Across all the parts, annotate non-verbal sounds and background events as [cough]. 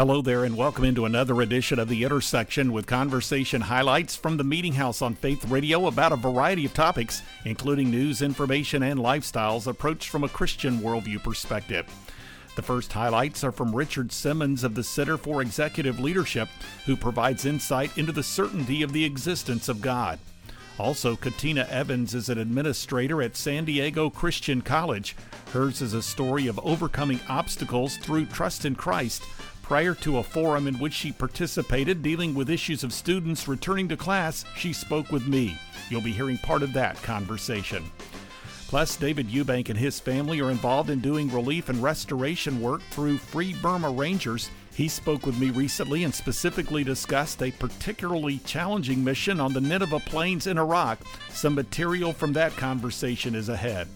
Hello there, and welcome into another edition of The Intersection with conversation highlights from the Meeting House on Faith Radio about a variety of topics, including news, information, and lifestyles approached from a Christian worldview perspective. The first highlights are from Richard Simmons of the Center for Executive Leadership, who provides insight into the certainty of the existence of God. Also, Katina Evans is an administrator at San Diego Christian College. Hers is a story of overcoming obstacles through trust in Christ Prior to a forum in which she participated dealing with issues of students returning to class, she spoke with me. You'll be hearing part of that conversation. Plus, David Eubank and his family are involved in doing relief and restoration work through Free Burma Rangers. He spoke with me recently and specifically discussed a particularly challenging mission on the Nineveh Plains in Iraq. Some material from that conversation is ahead.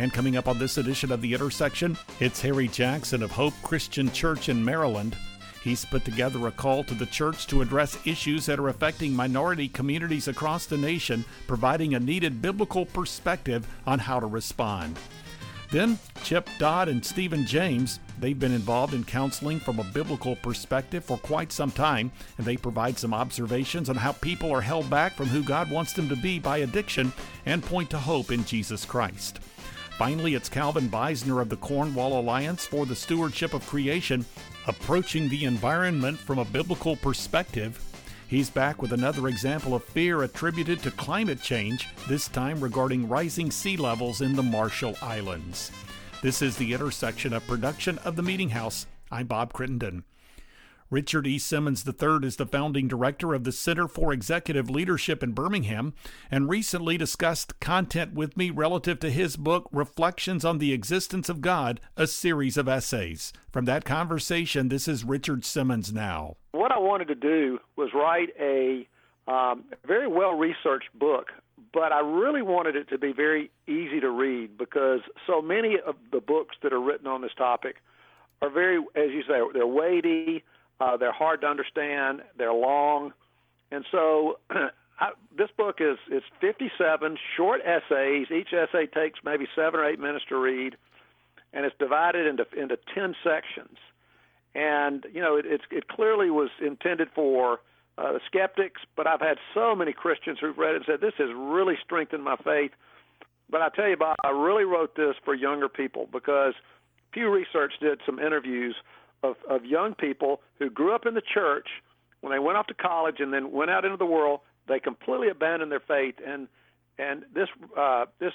And coming up on this edition of The Intersection, it's Harry Jackson of Hope Christian Church in Maryland. He's put together a call to the church to address issues that are affecting minority communities across the nation, providing a needed biblical perspective on how to respond. Then, Chip Dodd and Stephen James, they've been involved in counseling from a biblical perspective for quite some time, and they provide some observations on how people are held back from who God wants them to be by addiction and point to hope in Jesus Christ. Finally, it's Calvin Beisner of the Cornwall Alliance for the Stewardship of Creation, approaching the environment from a biblical perspective. He's back with another example of fear attributed to climate change, this time regarding rising sea levels in the Marshall Islands. This is the intersection of production of the Meeting House. I'm Bob Crittenden. Richard E. Simmons III is the founding director of the Center for Executive Leadership in Birmingham and recently discussed content with me relative to his book, Reflections on the Existence of God, a series of essays. From that conversation, this is Richard Simmons now. What I wanted to do was write a um, very well researched book, but I really wanted it to be very easy to read because so many of the books that are written on this topic are very, as you say, they're weighty uh, they're hard to understand. They're long, and so [clears throat] I, this book is is 57 short essays. Each essay takes maybe seven or eight minutes to read, and it's divided into into 10 sections. And you know, it, it's it clearly was intended for uh, skeptics, but I've had so many Christians who've read it and said this has really strengthened my faith. But I tell you, Bob, I really wrote this for younger people because Pew Research did some interviews of, of young people who grew up in the church when they went off to college and then went out into the world. They completely abandoned their faith, and and this uh, this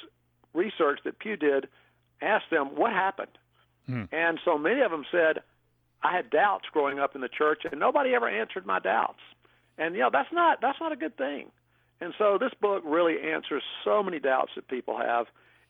research that Pew did asked them what happened, hmm. and so many of them said, "I had doubts growing up in the church, and nobody ever answered my doubts." And you know that's not that's not a good thing. And so this book really answers so many doubts that people have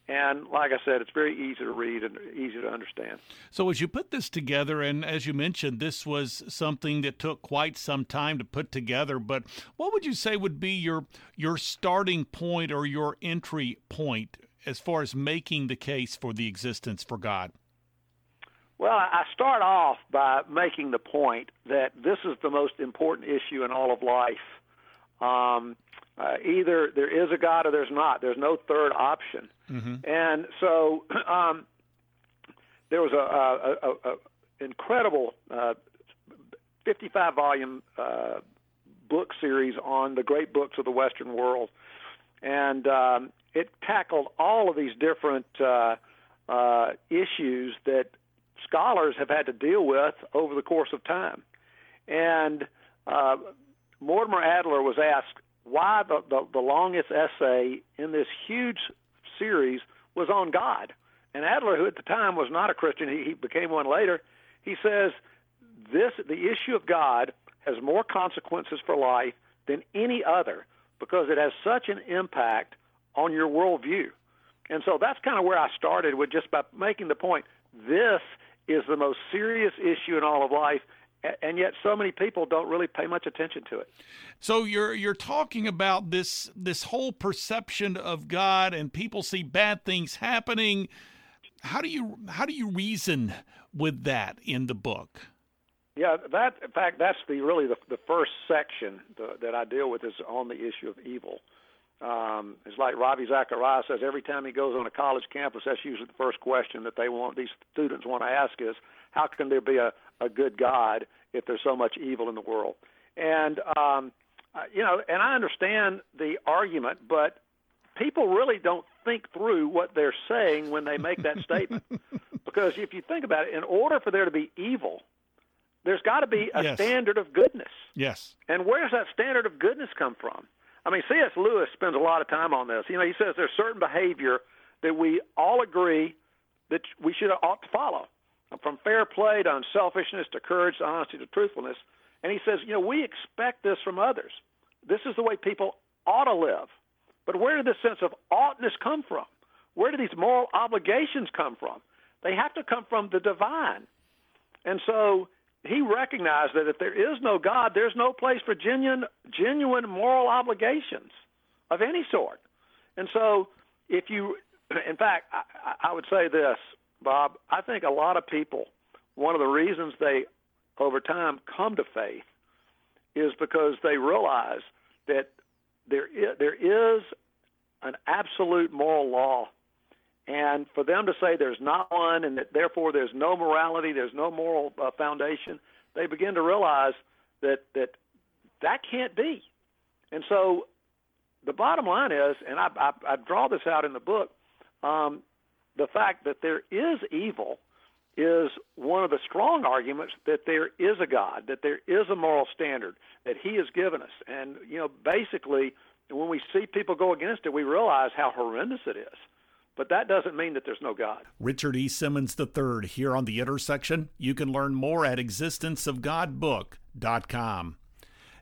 and like I said, it's very easy to read and easy to understand. So, as you put this together, and as you mentioned, this was something that took quite some time to put together. But what would you say would be your your starting point or your entry point as far as making the case for the existence for God? Well, I start off by making the point that this is the most important issue in all of life. Um, uh, either there is a God or there's not. There's no third option. Mm-hmm. And so [clears throat] um, there was a, a, a, a incredible uh, 55 volume uh, book series on the great books of the Western world, and um, it tackled all of these different uh, uh, issues that scholars have had to deal with over the course of time. And uh, Mortimer Adler was asked why the, the, the longest essay in this huge series was on God. And Adler, who at the time was not a Christian, he, he became one later, he says, this the issue of God has more consequences for life than any other because it has such an impact on your worldview. And so that's kind of where I started with just by making the point this is the most serious issue in all of life, and yet so many people don't really pay much attention to it. So you're you're talking about this this whole perception of God and people see bad things happening. How do you how do you reason with that in the book? Yeah, that in fact that's the really the, the first section the, that I deal with is on the issue of evil. Um, it's like Ravi Zacharias says every time he goes on a college campus, that's usually the first question that they want these students want to ask is, how can there be a, a good God if there's so much evil in the world. And um, you know, and I understand the argument, but people really don't think through what they're saying when they make that statement. [laughs] Because if you think about it, in order for there to be evil, there's got to be a yes. standard of goodness. Yes. And where does that standard of goodness come from? I mean, C.S. Lewis spends a lot of time on this. You know, he says there's certain behavior that we all agree that we should ought to follow, from fair play to unselfishness to courage to honesty to truthfulness. And he says, you know, we expect this from others. This is the way people ought to live. But where did this sense of oughtness come from? Where do these moral obligations come from? They have to come from the divine. And so he recognized that if there is no God, there's no place for genuine, genuine moral obligations of any sort. And so, if you, [clears throat] in fact, I, I would say this, Bob, I think a lot of people, one of the reasons they, over time, come to faith is because they realize that there is, there is an absolute moral law. And for them to say there's not one and that therefore there's no morality, there's no moral uh, foundation, they begin to realize that, that that can't be. And so the bottom line is, and I, I, I draw this out in the book, um, the fact that there is evil is one of the strong arguments that there is a God, that there is a moral standard that He has given us. And, you know, basically, when we see people go against it, we realize how horrendous it is. But that doesn't mean that there's no God. Richard E. Simmons III here on The Intersection. You can learn more at existenceofgodbook.com.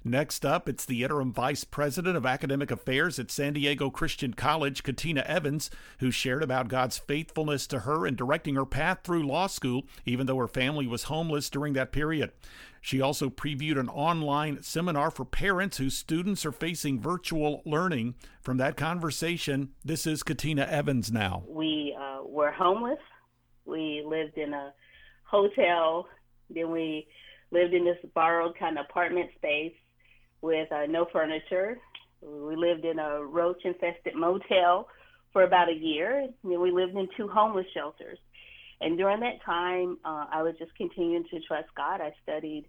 Next up, it's the interim vice president of academic affairs at San Diego Christian College, Katina Evans, who shared about God's faithfulness to her in directing her path through law school, even though her family was homeless during that period. She also previewed an online seminar for parents whose students are facing virtual learning. From that conversation, this is Katina Evans now. We uh, were homeless. We lived in a hotel. Then we lived in this borrowed kind of apartment space with uh, no furniture. We lived in a roach infested motel for about a year. Then we lived in two homeless shelters. And during that time, uh, I was just continuing to trust God. I studied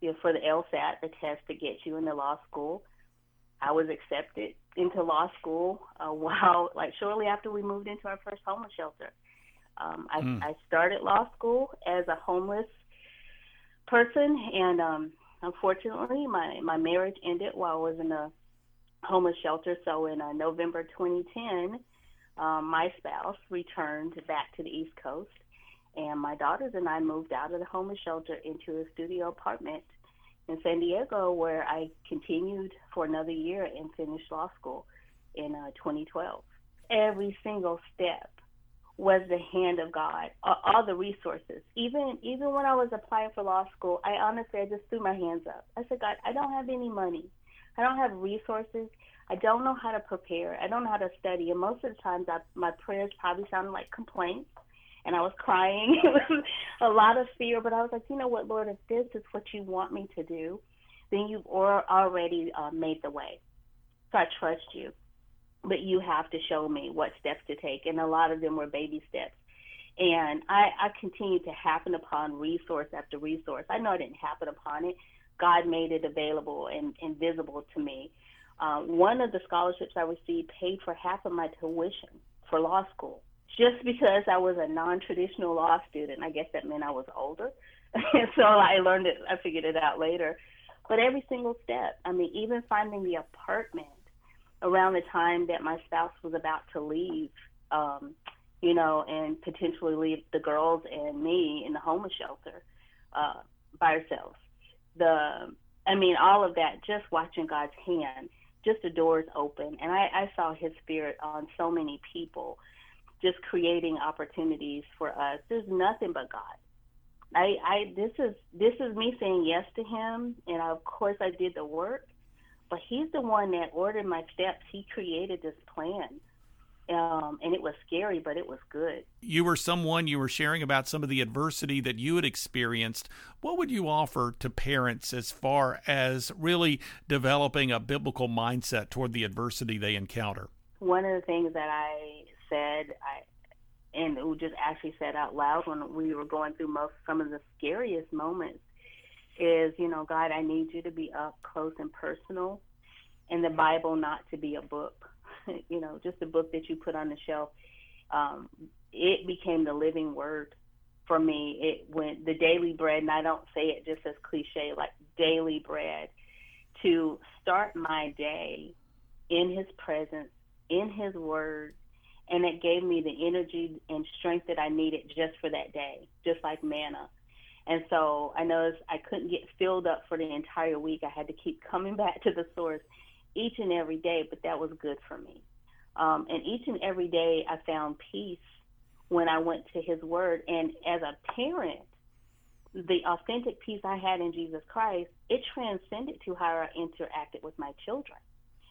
you know, for the LSAT, the test to get you into law school. I was accepted into law school uh, [laughs] while, like, shortly after we moved into our first homeless shelter. Um, I, mm. I started law school as a homeless person, and um, Unfortunately, my, my marriage ended while I was in a homeless shelter. So in uh, November 2010, um, my spouse returned back to the East Coast, and my daughters and I moved out of the homeless shelter into a studio apartment in San Diego, where I continued for another year and finished law school in uh, 2012. Every single step was the hand of God, all the resources. Even even when I was applying for law school, I honestly I just threw my hands up. I said, God, I don't have any money. I don't have resources. I don't know how to prepare. I don't know how to study. And most of the times, I, my prayers probably sounded like complaints, and I was crying. [laughs] it was a lot of fear. But I was like, you know what, Lord, if this is what you want me to do, then you've already uh, made the way. So I trust you but you have to show me what steps to take. And a lot of them were baby steps. And I, I continued to happen upon resource after resource. I know I didn't happen upon it. God made it available and, and visible to me. Uh, one of the scholarships I received paid for half of my tuition for law school just because I was a non traditional law student. I guess that meant I was older. and [laughs] so I learned it, I figured it out later. But every single step, I mean, even finding the apartment around the time that my spouse was about to leave, um, you know, and potentially leave the girls and me in the homeless shelter uh, by ourselves. The, I mean, all of that, just watching God's hand, just the doors open, and I, I saw His Spirit on so many people, just creating opportunities for us. There's nothing but God. I, I, this is this is me saying yes to Him, and of course I did the work but he's the one that ordered my steps. He created this plan. Um, and it was scary, but it was good. You were someone you were sharing about some of the adversity that you had experienced. What would you offer to parents as far as really developing a biblical mindset toward the adversity they encounter? One of the things that I said, I and who just actually said out loud when we were going through most some of the scariest moments is, you know, God, I need you to be up close and personal, and the Bible not to be a book, [laughs] you know, just a book that you put on the shelf. Um, it became the living word for me. It went the daily bread, and I don't say it just as cliche, like daily bread, to start my day in His presence, in His Word, and it gave me the energy and strength that I needed just for that day, just like manna. And so I noticed I couldn't get filled up for the entire week. I had to keep coming [laughs] back to the source each and every day, but that was good for me. Um, and each and every day I found peace when I went to His Word. And as a parent, the authentic peace I had in Jesus Christ, it transcended to how I interacted with my children.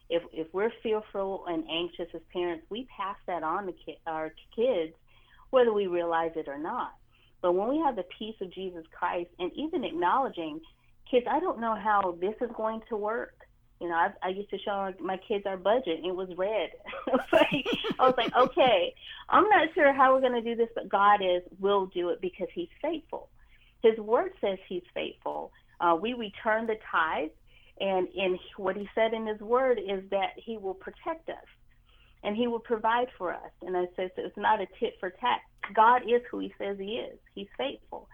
If if we're fearful and anxious as parents, we pass that on to ki- our kids, whether we realize it or not. But when we have the peace of Jesus Christ, and even acknowledging, kids, I don't know how this is going to work. You know, I, I used to show my kids our budget, it was red. [laughs] I was like, okay, I'm not sure how we're going to do this, but God is will do it because He's faithful. His word says He's faithful. Uh, we return the tithes, and in what He said in His word is that He will protect us, and He will provide for us. And I said so it's not a tit for tat. God is who He says He is. He's faithful.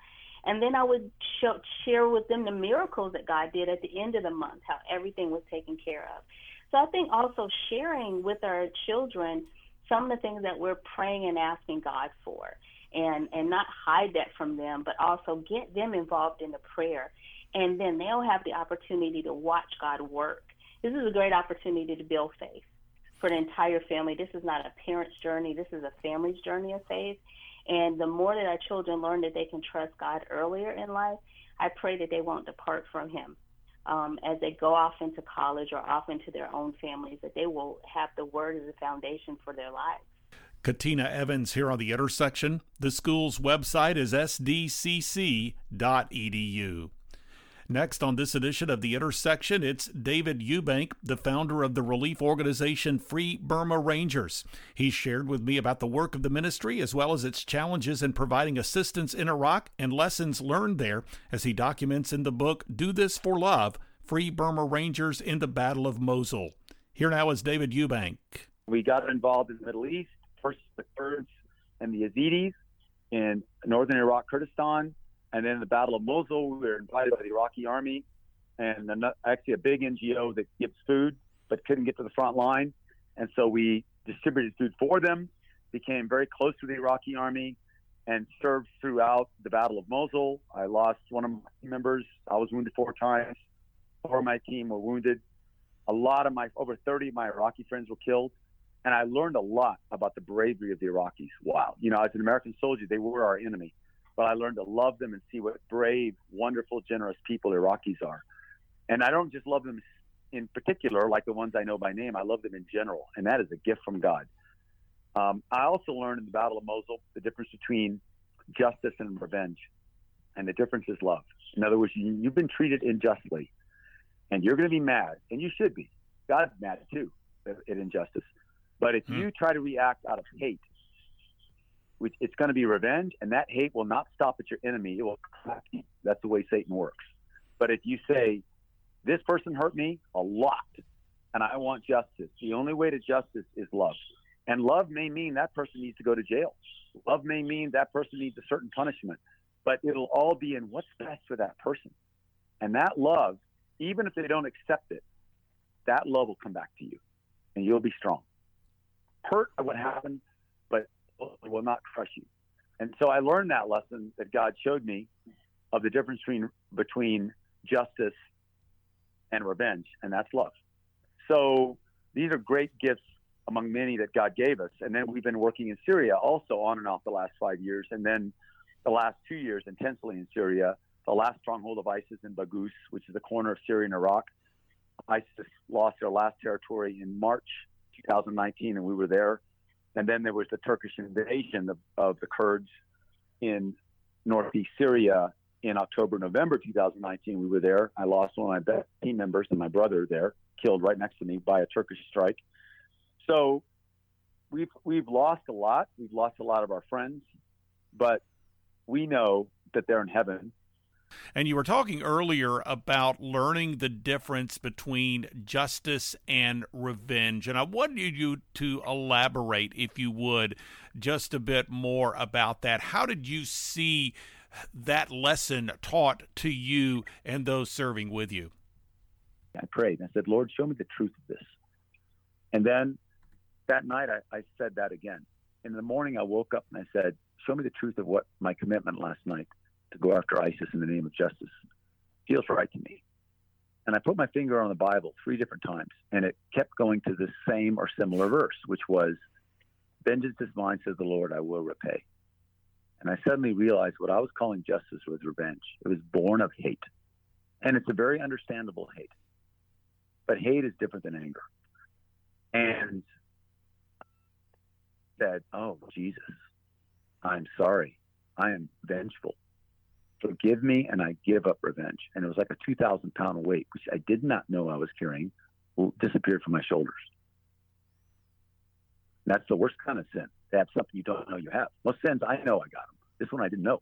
And then I would show, share with them the miracles that God did at the end of the month, how everything was taken care of. So I think also sharing with our children some of the things that we're praying and asking God for, and and not hide that from them, but also get them involved in the prayer, and then they'll have the opportunity to watch God work. This is a great opportunity to build faith for the entire family. This is not a parent's journey. This is a family's journey of faith. And the more that our children learn that they can trust God earlier in life, I pray that they won't depart from Him um, as they go off into college or off into their own families, that they will have the Word as a foundation for their lives. Katina Evans here on the intersection. The school's website is sdcc.edu. Next on this edition of The Intersection, it's David Eubank, the founder of the relief organization Free Burma Rangers. He shared with me about the work of the ministry as well as its challenges in providing assistance in Iraq and lessons learned there as he documents in the book Do This for Love Free Burma Rangers in the Battle of Mosul. Here now is David Eubank. We got involved in the Middle East, first the Kurds and the Yazidis in northern Iraq, Kurdistan, and then the Battle of Mosul, we were invited by the Iraqi army and actually a big NGO that gives food but couldn't get to the front line. And so we distributed food for them, became very close to the Iraqi army, and served throughout the Battle of Mosul. I lost one of my members. I was wounded four times. Four of my team were wounded. A lot of my, over 30 of my Iraqi friends were killed. And I learned a lot about the bravery of the Iraqis. Wow. You know, as an American soldier, they were our enemy but I learned to love them and see what brave, wonderful, generous people Iraqis are. And I don't just love them in particular, like the ones I know by name. I love them in general, and that is a gift from God. Um, I also learned in the Battle of Mosul the difference between justice and revenge, and the difference is love. In other words, you, you've been treated unjustly, and you're going to be mad, and you should be. God's mad too at injustice. But if hmm. you try to react out of hate it's going to be revenge, and that hate will not stop at your enemy. It will you. That's the way Satan works. But if you say, "This person hurt me a lot, and I want justice," the only way to justice is love, and love may mean that person needs to go to jail. Love may mean that person needs a certain punishment, but it'll all be in what's best for that person, and that love, even if they don't accept it, that love will come back to you, and you'll be strong. Hurt by what happened will not crush you. And so I learned that lesson that God showed me of the difference between between justice and revenge, and that's love. So these are great gifts among many that God gave us. And then we've been working in Syria also on and off the last five years, and then the last two years intensely in Syria. The last stronghold of ISIS in Baghouz, which is the corner of Syria and Iraq. ISIS lost their last territory in March 2019, and we were there and then there was the Turkish invasion of, of the Kurds in northeast Syria in October, November 2019. We were there. I lost one of my best team members and my brother there, killed right next to me by a Turkish strike. So we've we've lost a lot. We've lost a lot of our friends, but we know that they're in heaven. And you were talking earlier about learning the difference between justice and revenge. And I wanted you to elaborate, if you would, just a bit more about that. How did you see that lesson taught to you and those serving with you? I prayed and I said, Lord, show me the truth of this. And then that night I, I said that again. In the morning I woke up and I said, Show me the truth of what my commitment last night to go after ISIS in the name of justice feels right to me. And I put my finger on the Bible three different times, and it kept going to the same or similar verse, which was, Vengeance is mine, says the Lord, I will repay. And I suddenly realized what I was calling justice was revenge. It was born of hate. And it's a very understandable hate. But hate is different than anger. And said, Oh, Jesus, I'm sorry. I am vengeful. Forgive me, and I give up revenge. And it was like a 2,000 pound weight, which I did not know I was carrying, disappeared from my shoulders. That's the worst kind of sin. To have something you don't know you have. Most sins I know I got them. This one I didn't know.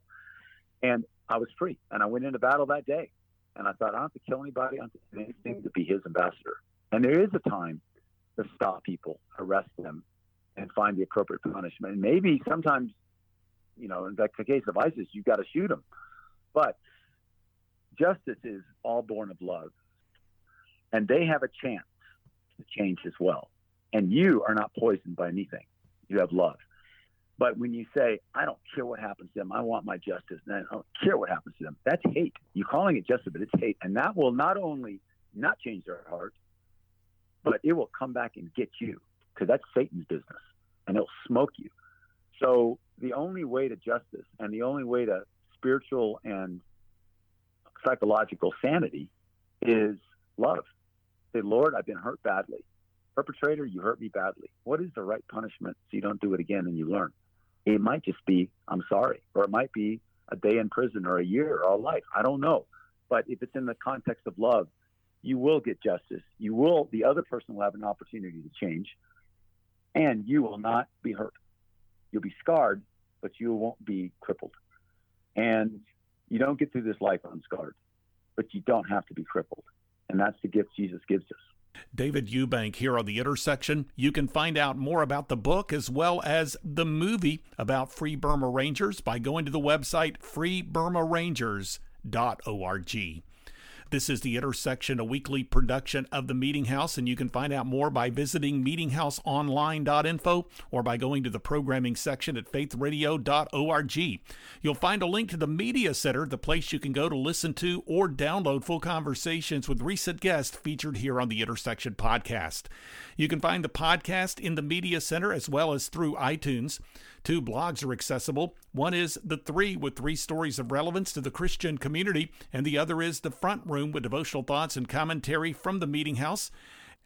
And I was free. And I went into battle that day. And I thought, I don't have to kill anybody. I don't have to do anything to be his ambassador. And there is a time to stop people, arrest them, and find the appropriate punishment. And maybe sometimes, you know, in the case of ISIS, you've got to shoot them. But justice is all born of love. And they have a chance to change as well. And you are not poisoned by anything. You have love. But when you say, I don't care what happens to them, I want my justice, and I don't care what happens to them, that's hate. You're calling it justice, but it's hate. And that will not only not change their heart, but it will come back and get you because that's Satan's business and it'll smoke you. So the only way to justice and the only way to spiritual and psychological sanity is love. Say, Lord, I've been hurt badly. Perpetrator, you hurt me badly. What is the right punishment so you don't do it again and you learn? It might just be, I'm sorry, or it might be a day in prison or a year or a life. I don't know. But if it's in the context of love, you will get justice. You will, the other person will have an opportunity to change and you will not be hurt. You'll be scarred, but you won't be crippled. And you don't get through this life unscarred, but you don't have to be crippled. And that's the gift Jesus gives us. David Eubank here on The Intersection. You can find out more about the book as well as the movie about Free Burma Rangers by going to the website freeburmarangers.org. This is The Intersection, a weekly production of the Meeting House, and you can find out more by visiting meetinghouseonline.info or by going to the programming section at faithradio.org. You'll find a link to the Media Center, the place you can go to listen to or download full conversations with recent guests featured here on the Intersection podcast. You can find the podcast in the Media Center as well as through iTunes. Two blogs are accessible. One is The Three, with three stories of relevance to the Christian community, and the other is The Front Room, with devotional thoughts and commentary from the Meeting House.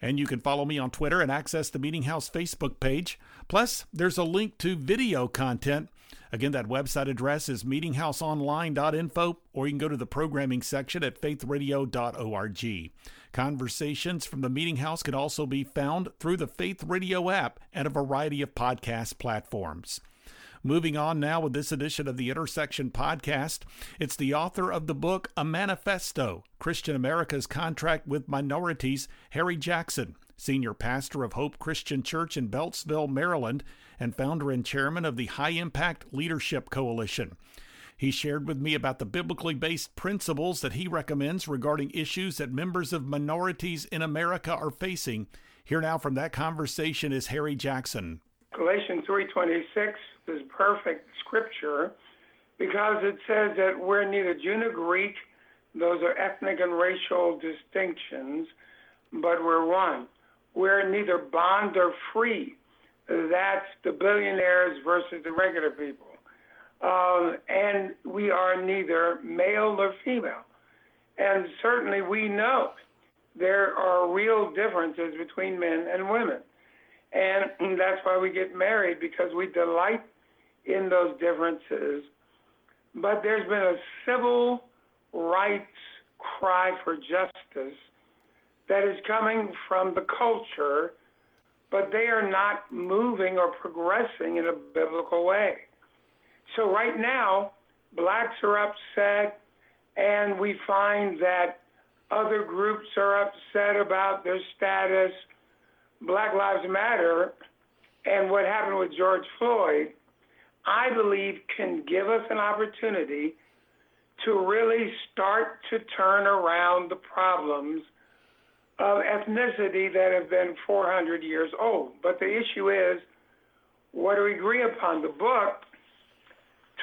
And you can follow me on Twitter and access the Meeting House Facebook page. Plus, there's a link to video content. Again, that website address is meetinghouseonline.info, or you can go to the programming section at faithradio.org. Conversations from the Meeting House can also be found through the Faith Radio app and a variety of podcast platforms. Moving on now with this edition of the Intersection podcast, it's the author of the book A Manifesto Christian America's Contract with Minorities, Harry Jackson, senior pastor of Hope Christian Church in Beltsville, Maryland, and founder and chairman of the High Impact Leadership Coalition. He shared with me about the biblically based principles that he recommends regarding issues that members of minorities in America are facing. Here now from that conversation is Harry Jackson. Galatians 3:26 is perfect scripture because it says that we're neither Jew nor Greek, those are ethnic and racial distinctions, but we're one. We're neither bond or free. That's the billionaires versus the regular people. Um, and we are neither male nor female. And certainly we know there are real differences between men and women. And [clears throat] that's why we get married because we delight in those differences. But there's been a civil rights cry for justice that is coming from the culture but they are not moving or progressing in a biblical way. So right now, blacks are upset, and we find that other groups are upset about their status. Black Lives Matter and what happened with George Floyd, I believe, can give us an opportunity to really start to turn around the problems of ethnicity that have been 400 years old. But the issue is, what do we agree upon? The book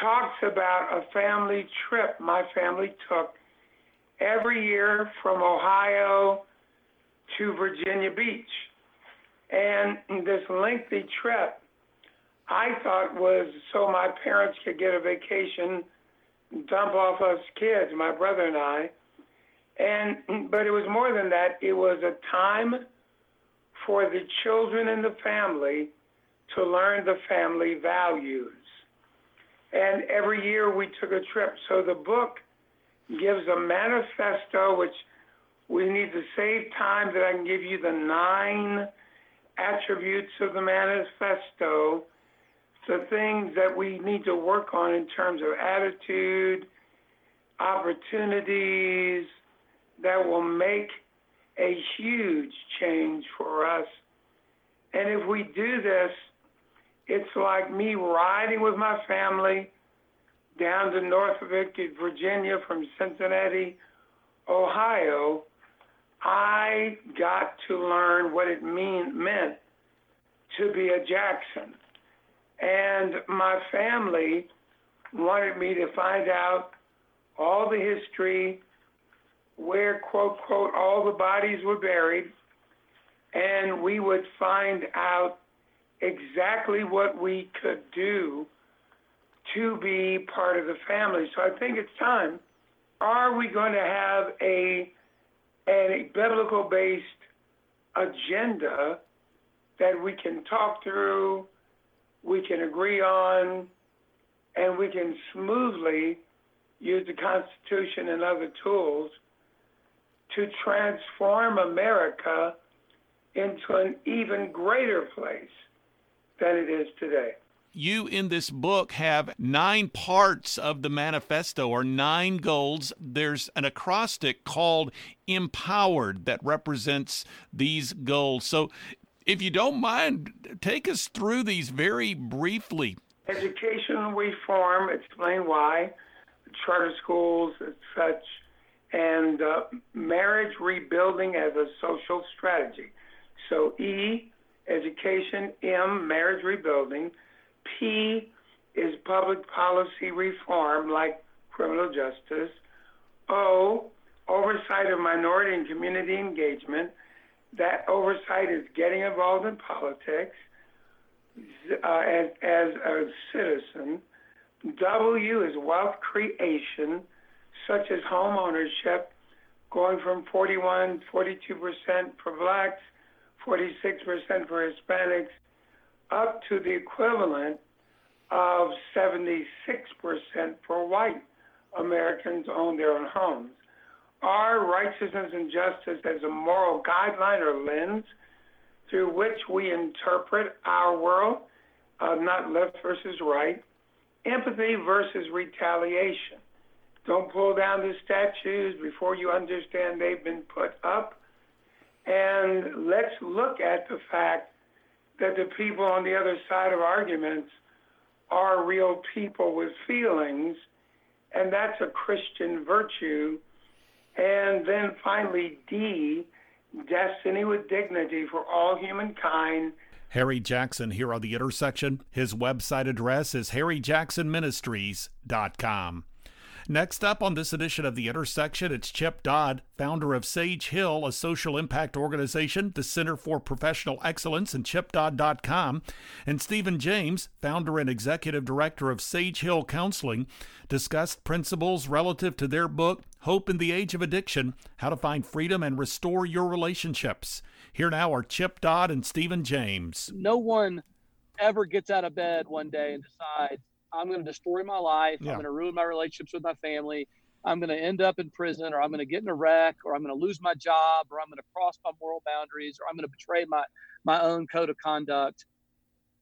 talks about a family trip my family took every year from Ohio to Virginia Beach. And this lengthy trip, I thought was so my parents could get a vacation, dump off us kids, my brother and I. And but it was more than that. It was a time for the children in the family to learn the family values. And every year we took a trip. So the book gives a manifesto, which we need to save time that I can give you the nine attributes of the manifesto, the things that we need to work on in terms of attitude, opportunities that will make a huge change for us. And if we do this, it's like me riding with my family down to Norfolk, Virginia from Cincinnati, Ohio, I got to learn what it mean, meant to be a Jackson. And my family wanted me to find out all the history, where, quote, quote, all the bodies were buried, and we would find out exactly what we could do to be part of the family. So I think it's time. Are we going to have a a biblical based agenda that we can talk through, we can agree on, and we can smoothly use the Constitution and other tools to transform America into an even greater place than it is today you in this book have nine parts of the manifesto or nine goals. There's an acrostic called Empowered that represents these goals. So, if you don't mind, take us through these very briefly. Education reform, explain why, charter schools, such, and uh, marriage rebuilding as a social strategy. So, E, education, M, marriage rebuilding. P is public policy reform, like criminal justice. O, oversight of minority and community engagement. That oversight is getting involved in politics uh, as, as a citizen. W is wealth creation, such as home ownership, going from 41, 42% for blacks, 46% for Hispanics, up to the equivalent of 76% for white Americans own their own homes. Our righteousness and justice as a moral guideline or lens through which we interpret our world, uh, not left versus right, empathy versus retaliation. Don't pull down the statues before you understand they've been put up. And let's look at the fact that the people on the other side of arguments are real people with feelings, and that's a Christian virtue. And then finally, D, destiny with dignity for all humankind. Harry Jackson here on the intersection. His website address is harryjacksonministries.com. Next up on this edition of The Intersection, it's Chip Dodd, founder of Sage Hill, a social impact organization, the Center for Professional Excellence, and chipdodd.com, and Stephen James, founder and executive director of Sage Hill Counseling, discussed principles relative to their book, Hope in the Age of Addiction How to Find Freedom and Restore Your Relationships. Here now are Chip Dodd and Stephen James. No one ever gets out of bed one day and decides, I'm going to destroy my life. Yeah. I'm going to ruin my relationships with my family. I'm going to end up in prison or I'm going to get in a wreck or I'm going to lose my job or I'm going to cross my moral boundaries or I'm going to betray my my own code of conduct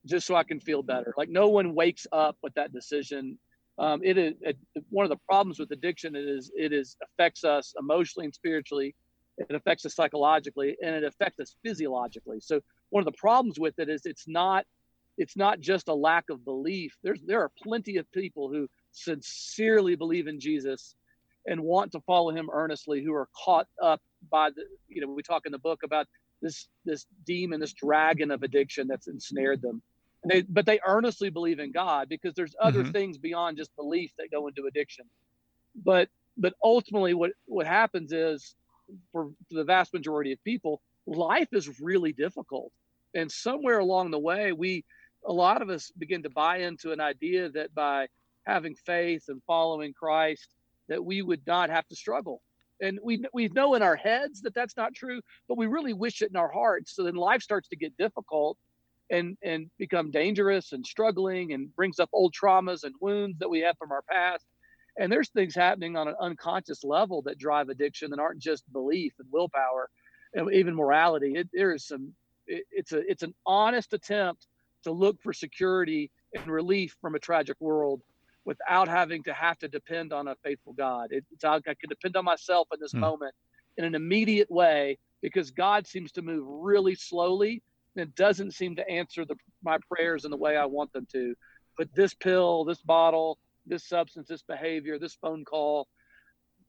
just so I can feel better. Like no one wakes up with that decision. Um, it is it, one of the problems with addiction. Is it is affects us emotionally and spiritually. It affects us psychologically and it affects us physiologically. So one of the problems with it is it's not it's not just a lack of belief. There's there are plenty of people who sincerely believe in Jesus and want to follow him earnestly who are caught up by the you know we talk in the book about this this demon this dragon of addiction that's ensnared them they but they earnestly believe in god because there's other mm-hmm. things beyond just belief that go into addiction but but ultimately what what happens is for, for the vast majority of people life is really difficult and somewhere along the way we a lot of us begin to buy into an idea that by having faith and following christ that we would not have to struggle. And we we know in our heads that that's not true, but we really wish it in our hearts. So then life starts to get difficult and and become dangerous and struggling and brings up old traumas and wounds that we have from our past. And there's things happening on an unconscious level that drive addiction that aren't just belief and willpower and even morality. It, there is some it, it's a it's an honest attempt to look for security and relief from a tragic world without having to have to depend on a faithful God. It, it's I can depend on myself in this hmm. moment in an immediate way because God seems to move really slowly and doesn't seem to answer the, my prayers in the way I want them to. But this pill, this bottle, this substance, this behavior, this phone call,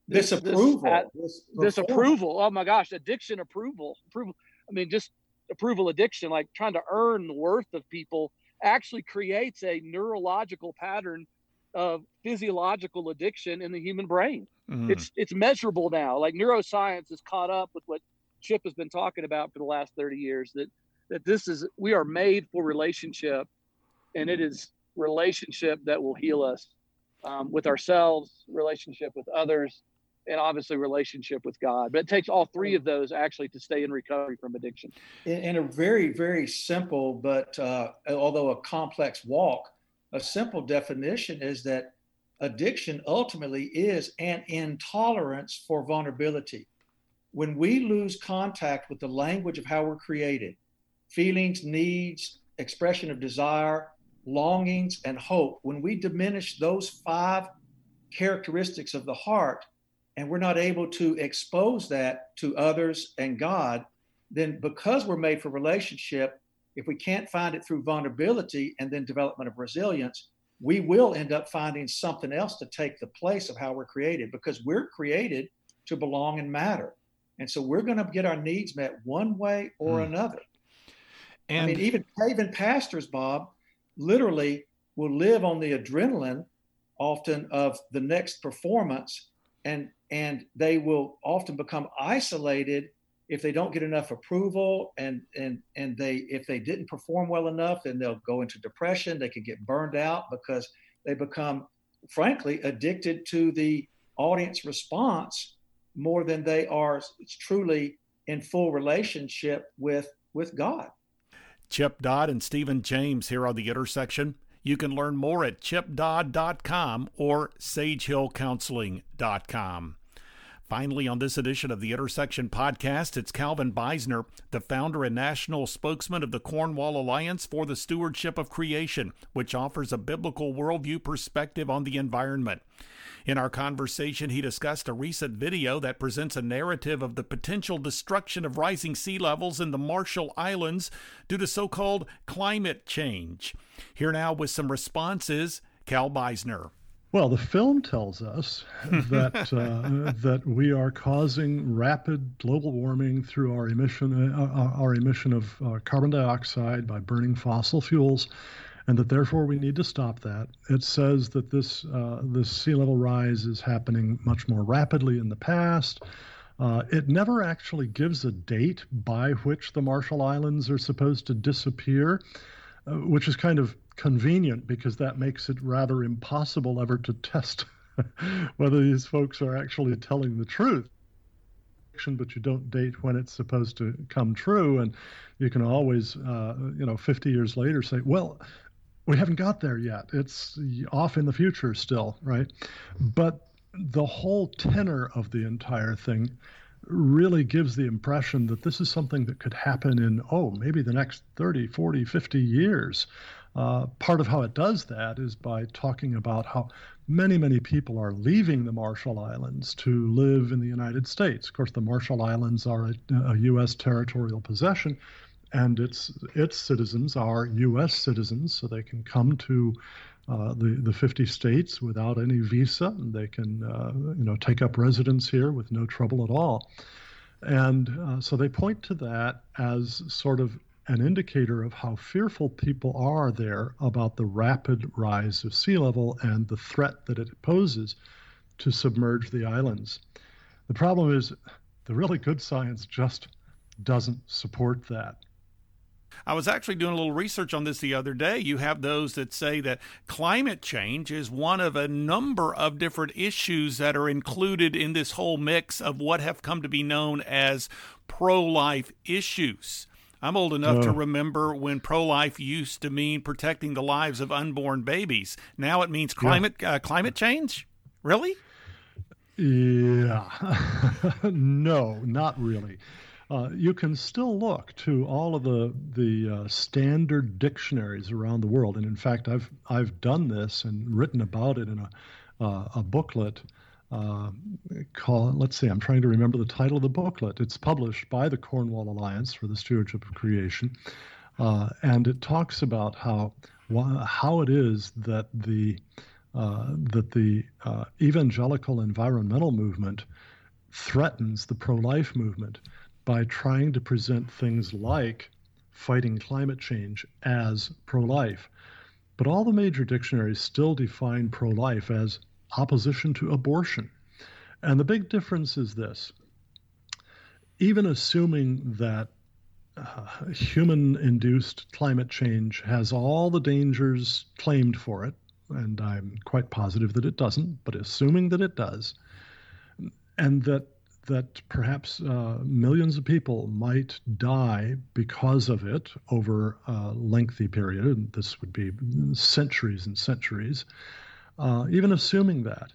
this, this approval, this, this, this approval. Oh my gosh, addiction approval, approval. I mean, just approval addiction, like trying to earn the worth of people, actually creates a neurological pattern of physiological addiction in the human brain. Mm. It's it's measurable now. Like neuroscience is caught up with what Chip has been talking about for the last 30 years that that this is we are made for relationship and it is relationship that will heal us um, with ourselves, relationship with others, and obviously relationship with God. But it takes all three of those actually to stay in recovery from addiction. In, a very, very simple, but uh, although a complex walk, a simple definition is that addiction ultimately is an intolerance for vulnerability. When we lose contact with the language of how we're created, feelings, needs, expression of desire, longings, and hope, when we diminish those five characteristics of the heart and we're not able to expose that to others and God, then because we're made for relationship, if we can't find it through vulnerability and then development of resilience, we will end up finding something else to take the place of how we're created because we're created to belong and matter. And so we're going to get our needs met one way or mm. another. And I mean, even even pastors, Bob, literally will live on the adrenaline often of the next performance and and they will often become isolated if they don't get enough approval and and and they if they didn't perform well enough then they'll go into depression they can get burned out because they become frankly addicted to the audience response more than they are truly in full relationship with with god chip dodd and stephen james here on the intersection. You can learn more at chipdodd.com or sagehillcounseling.com Finally, on this edition of the Intersection podcast, it's Calvin Beisner, the founder and national spokesman of the Cornwall Alliance for the Stewardship of Creation, which offers a biblical worldview perspective on the environment. In our conversation, he discussed a recent video that presents a narrative of the potential destruction of rising sea levels in the Marshall Islands due to so called climate change. Here now with some responses, Cal Beisner. Well, the film tells us that [laughs] uh, that we are causing rapid global warming through our emission uh, uh, our emission of uh, carbon dioxide by burning fossil fuels, and that therefore we need to stop that. It says that this uh, this sea level rise is happening much more rapidly in the past. Uh, it never actually gives a date by which the Marshall Islands are supposed to disappear, which is kind of convenient because that makes it rather impossible ever to test [laughs] whether these folks are actually telling the truth. But you don't date when it's supposed to come true. And you can always uh, you know 50 years later say well we haven't got there yet. It's off in the future still right? But the whole tenor of the entire thing really gives the impression that this is something that could happen in, oh, maybe the next 30, 40, 50 years. Uh, part of how it does that is by talking about how many, many people are leaving the Marshall Islands to live in the United States. Of course, the Marshall Islands are a, a U.S. territorial possession, and its its citizens are U.S. citizens, so they can come to uh, the the 50 states without any visa, and they can uh, you know take up residence here with no trouble at all. And uh, so they point to that as sort of an indicator of how fearful people are there about the rapid rise of sea level and the threat that it poses to submerge the islands. The problem is the really good science just doesn't support that. I was actually doing a little research on this the other day. You have those that say that climate change is one of a number of different issues that are included in this whole mix of what have come to be known as pro life issues. I'm old enough to remember when pro life used to mean protecting the lives of unborn babies. Now it means climate yeah. uh, climate change. Really? Yeah. [laughs] no, not really. Uh, you can still look to all of the the uh, standard dictionaries around the world, and in fact, I've I've done this and written about it in a uh, a booklet uh, call let's see i'm trying to remember the title of the booklet. It's published by the cornwall alliance for the stewardship of creation. Uh, and it talks about how how it is that the that the evangelical environmental movement threatens the pro-life movement by trying to present things like fighting climate change as pro-life but all the major dictionaries still define pro-life as opposition to abortion. And the big difference is this even assuming that uh, human induced climate change has all the dangers claimed for it, and I'm quite positive that it doesn't, but assuming that it does, and that that perhaps uh, millions of people might die because of it over a lengthy period, and this would be centuries and centuries, uh, even assuming that,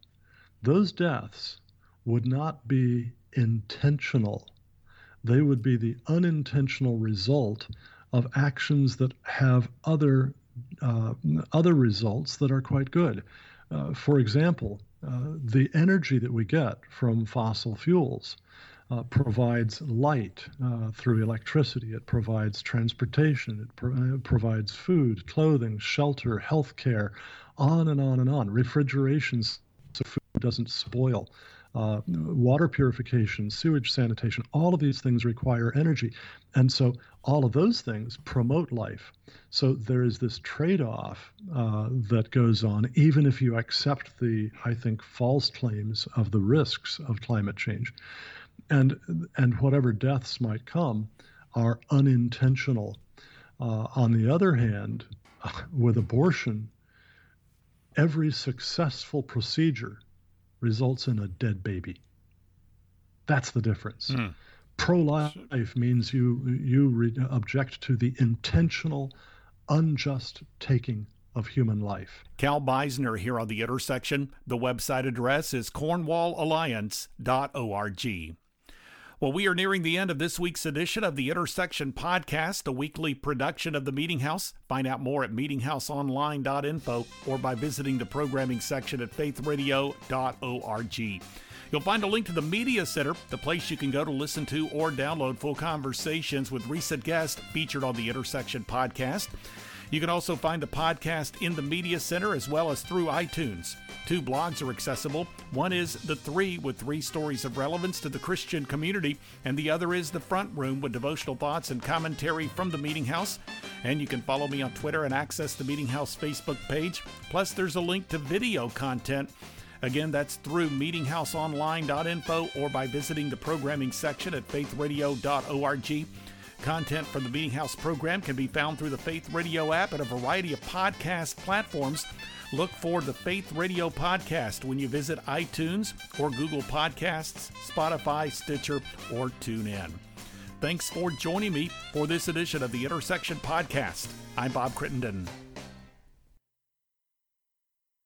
those deaths would not be intentional. They would be the unintentional result of actions that have other uh, other results that are quite good. Uh, for example, uh, the energy that we get from fossil fuels uh, provides light uh, through electricity. It provides transportation. It pro- uh, provides food, clothing, shelter, health care, on and on and on. Refrigeration so food doesn't spoil. Uh, water purification, sewage sanitation, all of these things require energy. And so all of those things promote life. So there is this trade off uh, that goes on, even if you accept the, I think, false claims of the risks of climate change and and whatever deaths might come are unintentional. Uh, on the other hand, with abortion, every successful procedure results in a dead baby. That's the difference. Mm. Pro-life means you you re- object to the intentional, unjust taking of human life. Cal Beisner here on the intersection. The website address is cornwallalliance.org. Well, we are nearing the end of this week's edition of the Intersection Podcast, a weekly production of the Meeting House. Find out more at meetinghouseonline.info or by visiting the programming section at faithradio.org. You'll find a link to the Media Center, the place you can go to listen to or download full conversations with recent guests featured on the Intersection Podcast. You can also find the podcast in the Media Center as well as through iTunes. Two blogs are accessible. One is The Three, with three stories of relevance to the Christian community, and the other is The Front Room, with devotional thoughts and commentary from the Meeting House. And you can follow me on Twitter and access the Meeting House Facebook page. Plus, there's a link to video content. Again, that's through meetinghouseonline.info or by visiting the programming section at faithradio.org. Content from the Meeting House program can be found through the Faith Radio app and a variety of podcast platforms. Look for the Faith Radio podcast when you visit iTunes or Google Podcasts, Spotify, Stitcher, or TuneIn. Thanks for joining me for this edition of the Intersection Podcast. I'm Bob Crittenden.